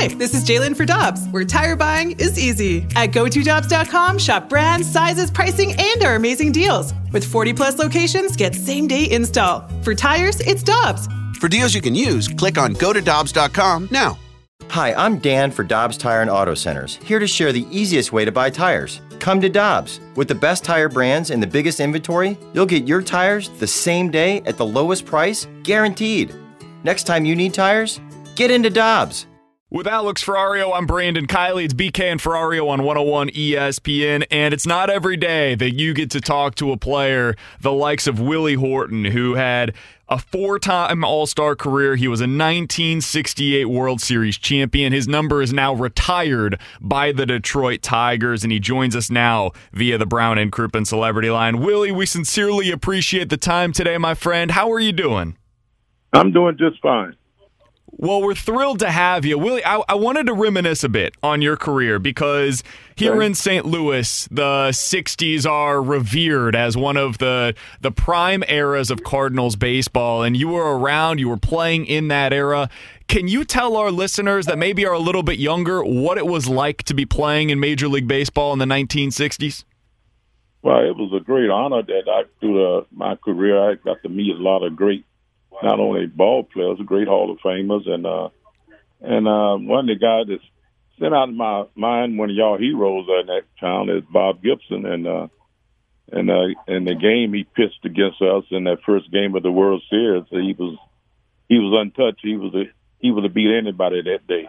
Hi, this is Jalen for Dobbs, where tire buying is easy. At GoToDobbs.com, shop brands, sizes, pricing, and our amazing deals. With 40 plus locations, get same day install. For tires, it's Dobbs. For deals you can use, click on GoToDobbs.com now. Hi, I'm Dan for Dobbs Tire and Auto Centers, here to share the easiest way to buy tires. Come to Dobbs. With the best tire brands and the biggest inventory, you'll get your tires the same day at the lowest price, guaranteed. Next time you need tires, get into Dobbs. With Alex Ferrario, I'm Brandon Kiley. It's BK and Ferrario on 101 ESPN. And it's not every day that you get to talk to a player the likes of Willie Horton, who had a four time All Star career. He was a 1968 World Series champion. His number is now retired by the Detroit Tigers, and he joins us now via the Brown and Crouppen Celebrity Line. Willie, we sincerely appreciate the time today, my friend. How are you doing? I'm doing just fine. Well, we're thrilled to have you. Willie, I, I, wanted to reminisce a bit on your career because here right. in St. Louis, the 60s are revered as one of the, the prime eras of Cardinals baseball, and you were around, you were playing in that era. Can you tell our listeners that maybe are a little bit younger what it was like to be playing in Major League Baseball in the 1960s? Well, it was a great honor that I, through the, my career, I got to meet a lot of great not only ball players, great Hall of Famers, and uh, and uh, one of the guys that sent out of my mind one of y'all heroes in that town is Bob Gibson, and uh, and uh, in the game he pitched against us in that first game of the World Series, he was he was untouched. He was a, he would have beat anybody that day.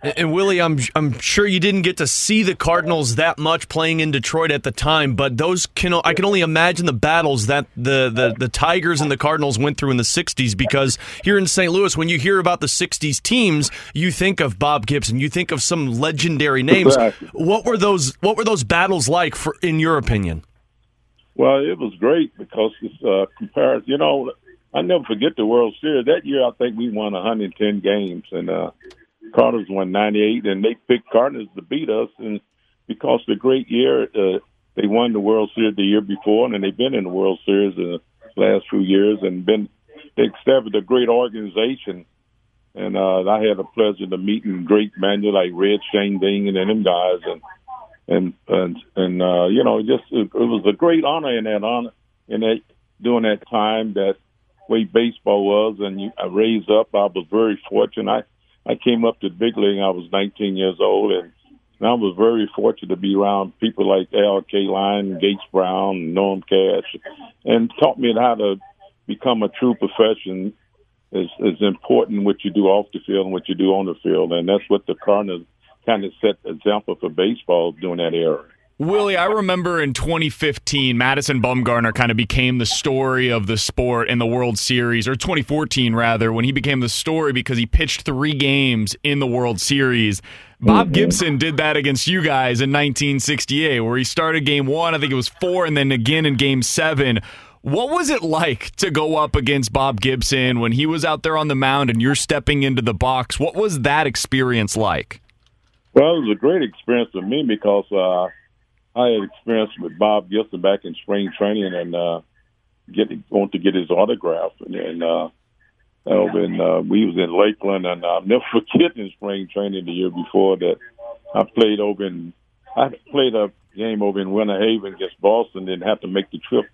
And, and, Willie, I'm I'm sure you didn't get to see the Cardinals that much playing in Detroit at the time, but those can I can only imagine the battles that the, the, the Tigers and the Cardinals went through in the '60s. Because here in St. Louis, when you hear about the '60s teams, you think of Bob Gibson, you think of some legendary names. What were those What were those battles like, for in your opinion? Well, it was great because it's uh, comparison. You know, I never forget the World Series that year. I think we won 110 games, and uh, Cardinals won 98, and they picked Cardinals to beat us. And because the great year, uh, they won the World Series the year before, and they've been in the World Series the last few years and been they established a great organization. And uh, I had the pleasure to meeting great men like Red Schoendienst and them guys, and and and and uh, you know, just it, it was a great honor in that honor in that during that time that way baseball was, and you, I raised up. I was very fortunate. I I came up to big league. I was 19 years old, and, and I was very fortunate to be around people like Al Kaline, Gates Brown, Norm Cash, and taught me how to become a true profession is is important what you do off the field and what you do on the field, and that's what the Cardinals kind of set example for baseball during that era. Willie, I remember in 2015, Madison Bumgarner kind of became the story of the sport in the World Series, or 2014 rather, when he became the story because he pitched three games in the World Series. Bob mm-hmm. Gibson did that against you guys in 1968, where he started game one, I think it was four, and then again in game seven. What was it like to go up against Bob Gibson when he was out there on the mound and you're stepping into the box? What was that experience like? Well, it was a great experience for me because uh, I had experience with Bob Gibson back in spring training and uh, getting going to get his autograph, and, and uh, over in uh, we was in Lakeland, and I'll never forget in spring training the year before that I played over in I played a game over in Winter Haven against Boston, didn't have to make the trip,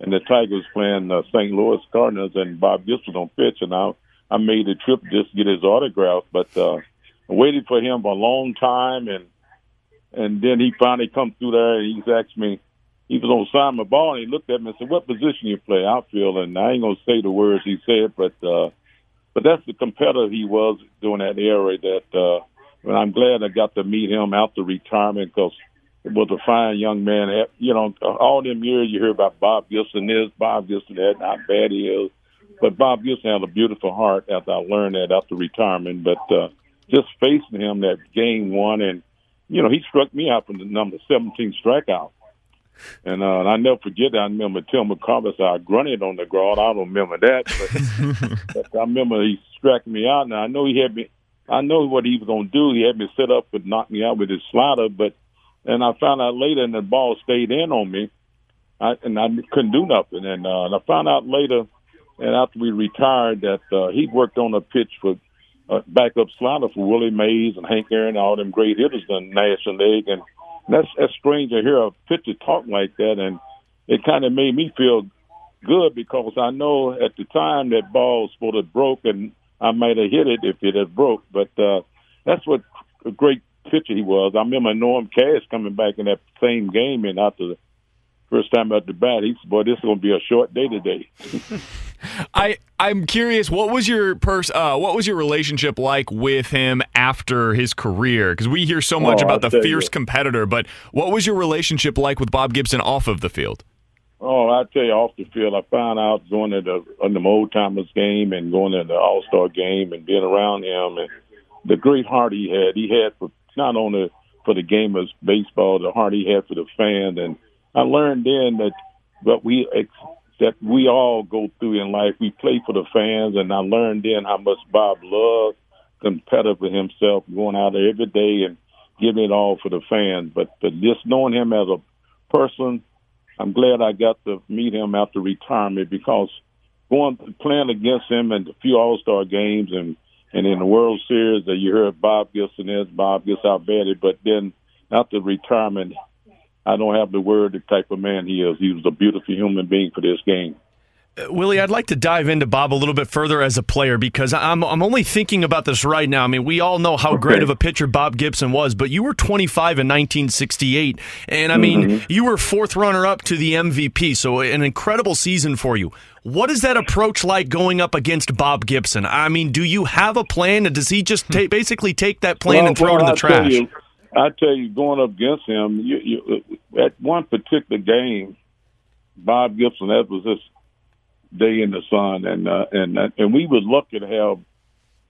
and the Tigers playing uh, St. Louis Cardinals, and Bob Gibson on pitch, and I I made the trip just to get his autograph, but uh, I waited for him a long time and and then he finally come through there and he's asked me, he was on my ball and he looked at me and said, what position you play? Outfield. And I ain't to say the words he said, but, uh, but that's the competitor he was during that era that, uh, and I'm glad I got to meet him after retirement because it was a fine young man. You know, all them years you hear about Bob Gibson this, Bob Gibson that, how bad he is. But Bob Gibson had a beautiful heart after I learned that after retirement. But uh, just facing him that game one and you know, he struck me out from the number 17 strikeout. And, uh, and I never forget that. I remember Tim McCarver said I grunted on the ground. I don't remember that, but, but I remember he struck me out. Now I know he had me. I know what he was going to do. He had me set up and knock me out with his slider, but and I found out later, and the ball stayed in on me, I, and I couldn't do nothing. And, uh, and I found out later, and after we retired, that uh, he worked on a pitch for a backup slider for Willie Mays and Hank Aaron, all them great hitters in the National League, and that's that's strange to hear a pitcher talk like that, and it kind of made me feel good because I know at the time that ball was supposed to have broke, and I might have hit it if it had broke, but uh, that's what a great pitcher he was. I remember Norm Cash coming back in that same game, and after the first time at the bat, he said, "Boy, this is going to be a short day today." I I'm curious. What was your pers- uh, What was your relationship like with him after his career? Because we hear so much Oh, about I'll the fierce you. competitor, but what was your relationship like with Bob Gibson off of the field? Oh, I tell you, off the field, I found out going to the on the old timers game and going to the All Star game and being around him and the great heart he had. He had for not only for the game of baseball, the heart he had for the fans. And I learned then that what we ex- that we all go through in life. We play for the fans, and I learned then how much Bob loved competitive himself, going out there every day and giving it all for the fans. But, but just knowing him as a person, I'm glad I got to meet him after retirement because going playing against him in a few All Star games and and in the World Series that you heard Bob Gibson is Bob gets out bad but then after retirement, I don't have the word the type of man he is. He was a beautiful human being for this game. Uh, Willie, I'd like to dive into Bob a little bit further as a player because I'm I'm only thinking about this right now. I mean, we all know how great of a pitcher Bob Gibson was, but you were 25 in 1968, and I mean, mm-hmm. you were fourth runner up to the MVP, so an incredible season for you. What is that approach like going up against Bob Gibson? I mean, do you have a plan, and does he just ta- basically take that plan and throw it in the I trash? I tell you, going up against him, you, you, at one particular game, Bob Gibson, that was his day in the sun, and uh, and uh, and we was lucky to have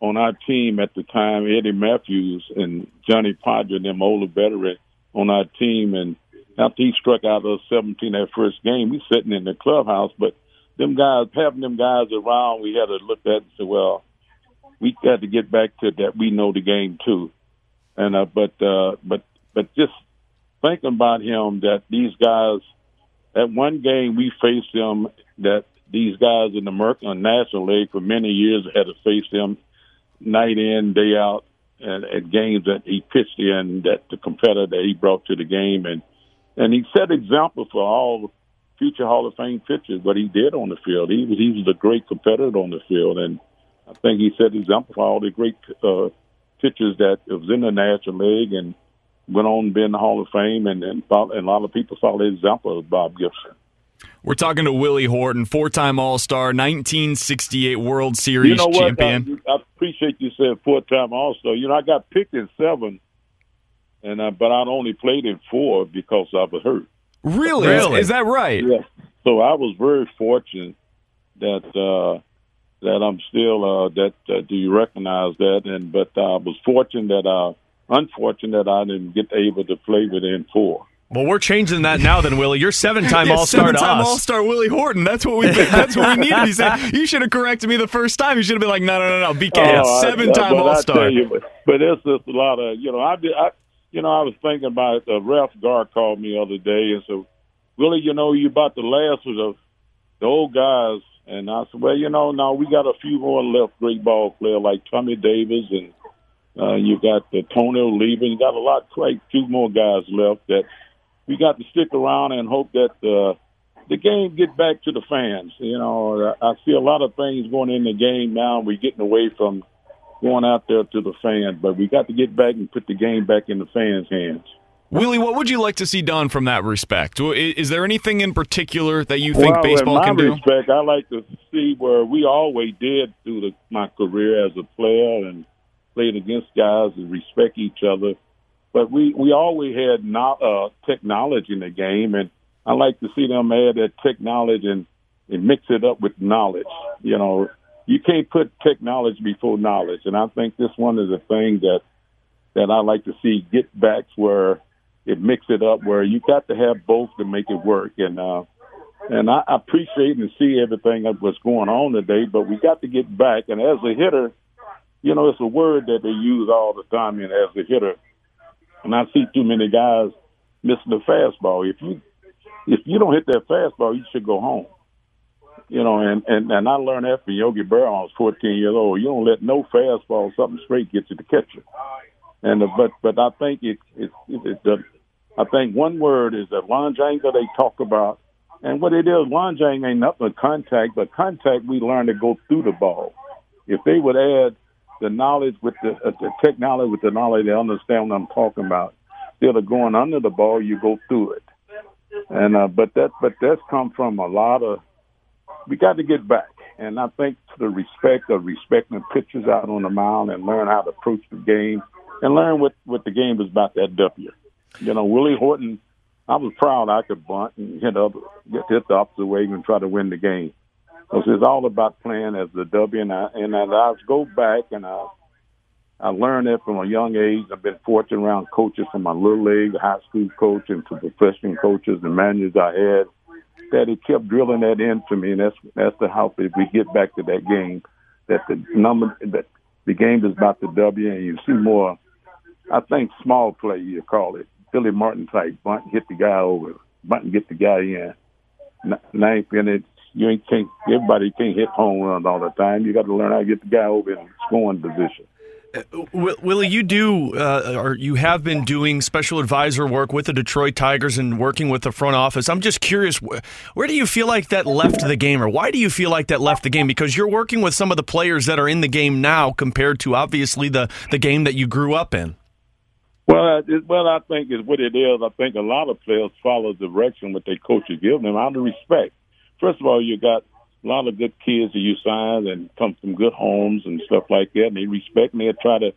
on our team at the time Eddie Mathews and Johnny Podger and them older veterans on our team, and after he struck out us 17 that first game, we sitting in the clubhouse, but them guys having them guys around, we had to look at and say, well, we got to get back to that. We know the game too, and uh, but uh, but but just thinking about him that these guys that one game we faced them that these guys in the American National League for many years had to face them night in day out and at games that he pitched in that the competitor that he brought to the game. And and he set example for all future Hall of Fame pitchers what he did on the field. He was he was a great competitor on the field. And I think he set example for all the great uh, pitchers that was in the National League and went on to be in the Hall of Fame, and and, follow, and a lot of people follow the example of Bob Gibson. We're talking to Willie Horton, four-time All-Star, 1968 World Series you know what? champion. I, I appreciate you saying four-time All-Star. You know, I got picked in seven, and uh, but I'd only played in four because I was hurt. Really? Really? Is that right? Yeah. So I was very fortunate that uh, that I'm still uh, that. Uh, do you recognize that? And but I was fortunate that uh, unfortunate that I didn't get able to play within four. Well, we're changing that now, then, Willie. You're seven-time Yeah, All-Star seven-time. All-Star Willie Horton. That's what we. That's what we needed. He said you should have corrected me the first time. You should have been like, no, no, no, no. BK, Oh, I- seven-time but I All-Star. you, But, but it's just a lot of you know. I did. I you know I was thinking about it. The ref guard called me the other day and said, "Willie, you know you about the last of the the old guys." And I said, "Well, you know, now we got a few more left great ball players like Tommy Davis and uh, you got the Tony Oliva. You got a lot, quite few more guys left that we got to stick around and hope that." Uh, the game get back to the fans. You know, I see a lot of things going in the game now. We're getting away from going out there to the fans, but we got to get back and put the game back in the fans' hands. Willie, what would you like to see done from that respect? Is there anything in particular that you think well, baseball in my can do? respect, I like to see where we always did through the, my career as a player and played against guys and respect each other. But we we always had not uh, technology in the game, and I like to see them add that technology and, and mix it up with knowledge. You know, you can't put technology before knowledge, and I think this one is a thing that that I like to see get back where it mix it up, where you got to have both to make it work, and. uh and I appreciate and see everything that was going on today, but we got to get back. And as a hitter, you know, it's a word that they use all the time. And as a hitter, and I see too many guys missing the fastball. If you if you don't hit that fastball, you should go home. You know, and, and, and I learned that from Yogi Berra I was 14 years old. You don't let no fastball, something straight, get you the catcher. And uh, but but I think it it, it, it the, I think one word is that line that they talk about, and what it is, line ain't nothing but contact, but contact we learn to go through the ball. If they would add the knowledge with the, uh, the technology with the knowledge, they understand what I'm talking about. Instead of going under the ball, you go through it. And uh, but that but that's come from a lot of. We got to get back, and I think to the respect of respecting pitchers out on the mound and learn how to approach the game and learn what what the game is about. That W. You know, Willie Horton. I was proud I could bunt and hit up, get hit the opposite way and try to win the game. Because it's all about playing as the W. And I, and as I go back and I I learned that from a young age. I've been fortunate around coaches from my little league, high school coach, and to professional coaches and managers I had. That it kept drilling that into me, and that's that's the how if we get back to that game, that the number that the game is about the W, and you see more. I think small play you call it, Billy Martin type bunt, hit the guy over, bunt and get the guy in. Ninth inning, you ain't can't everybody can't hit home runs all the time. You got to learn how to get the guy over in scoring position. Uh, Willie, you do, uh, or you have been doing special advisor work with the Detroit Tigers and working with the front office. I'm just curious, where do you feel like that left the game, or why do you feel like that left the game? Because you're working with some of the players that are in the game now compared to obviously the, the game that you grew up in. Well, it, well, I think is what it is. I think a lot of players follow the direction what their coaches give them out of respect. First of all, you got a lot of good kids that you sign and come from good homes and stuff like that, and they respect me and try to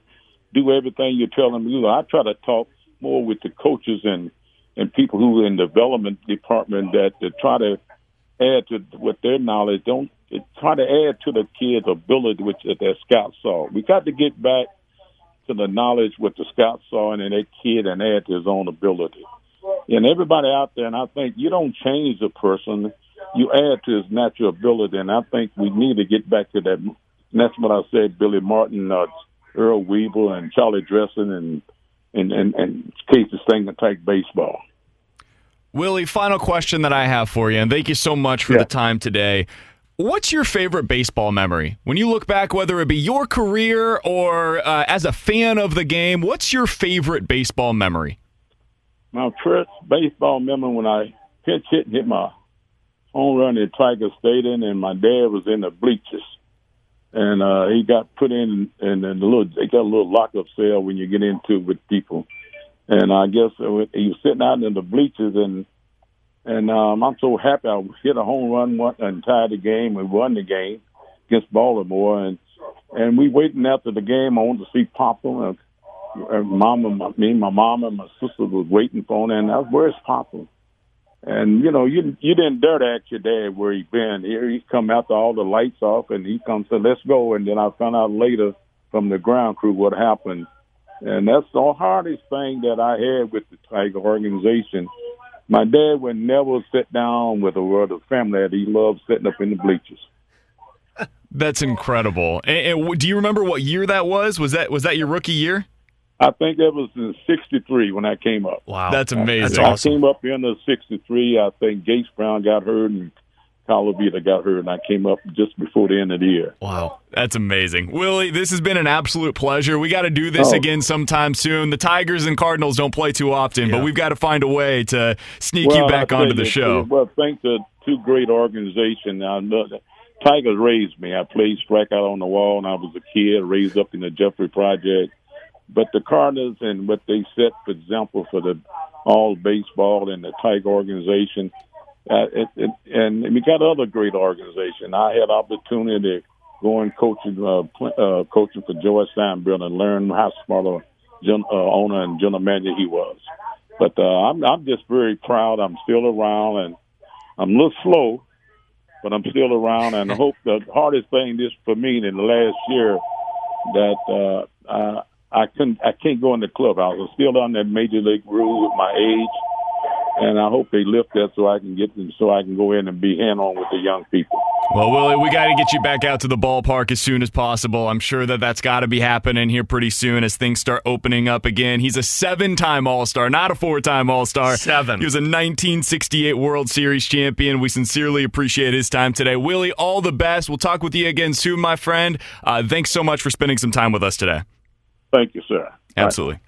do everything you tell them to do. I try to talk more with the coaches and and people who are in development department that to try to add to with their knowledge. Don't try to add to the kids' ability, which that their scouts saw. We got to get back to the knowledge what the scouts saw in that kid and add to his own ability. And everybody out there, and I think you don't change a person you add to his natural ability, and I think we need to get back to that. And that's what I said. Billy Martin, uh, Earl Weaver, and Charlie Dressen, and and and, and Casey Stengel take baseball. Willie, final question that I have for you, and thank you so much for yeah. the time today. What's your favorite baseball memory? When you look back, whether it be your career or uh, as a fan of the game, what's your favorite baseball memory? My first baseball memory when I pitch hit and hit my home run at Tiger Stadium, and my dad was in the bleachers, and uh, he got put in and the little. They got a little lockup cell when you get into it with people, and I guess uh, he was sitting out in the bleachers, and and um, I'm so happy I hit a home run one and tied the game. We won the game against Baltimore, and and we waiting after the game. I wanted to see Papa. And, and mama, my, me, my mom, and my sister was waiting for him, and I was, "Where's Papa?" And you know, you you didn't dare to ask your dad where he been. Here he come after all the lights off, and he comes said, "Let's go." And then I found out later from the ground crew what happened, and that's the hardest thing that I had with the Tiger organization. My dad would never sit down with a word of family that he loved sitting up in the bleachers. That's incredible. And, and do you remember what year that was? Was that was that your rookie year? I think that was in '63 when I came up. Wow, that's amazing. That's awesome. I came up in the '63. I think Gates Brown got hurt and Colavito got hurt, and I came up just before the end of the year. Wow, that's amazing, Willie. This has been an absolute pleasure. We got to do this oh. again sometime soon. The Tigers and Cardinals don't play too often, yeah. but we've got to find a way to sneak well, you back onto the show. Well, thanks to two great organizations. Tigers raised me. I played strikeout on the wall, and I was a kid raised up in the Jeffries Project but the Cardinals and what they set, for example, for the all baseball and the Tiger organization, uh, it, it, and we got other great organization. I had opportunity to go and coaching, uh, uh, coaching for George Steinbrenner and learn how smart a gen, uh, owner and general manager he was. But uh, I'm, I'm just very proud. I'm still around, and I'm a little slow, but I'm still around. And I hope the hardest thing this for me in the last year that uh, uh, I couldn't. I can't go in the clubhouse. I'm still on that major league rule with my age, and I hope they lift that so I can get them, so I can go in and be hand on with the young people. Well, Willie, we got to get you back out to the ballpark as soon as possible. I'm sure that that's got to be happening here pretty soon as things start opening up again. He's a seven-time All-Star, not a four-time All-Star. Seven. He was a 1968 World Series champion. We sincerely appreciate his time today. Willie, all the best. We'll talk with you again soon, my friend. Uh, thanks so much for spending some time with us today. Thank you, sir. Absolutely.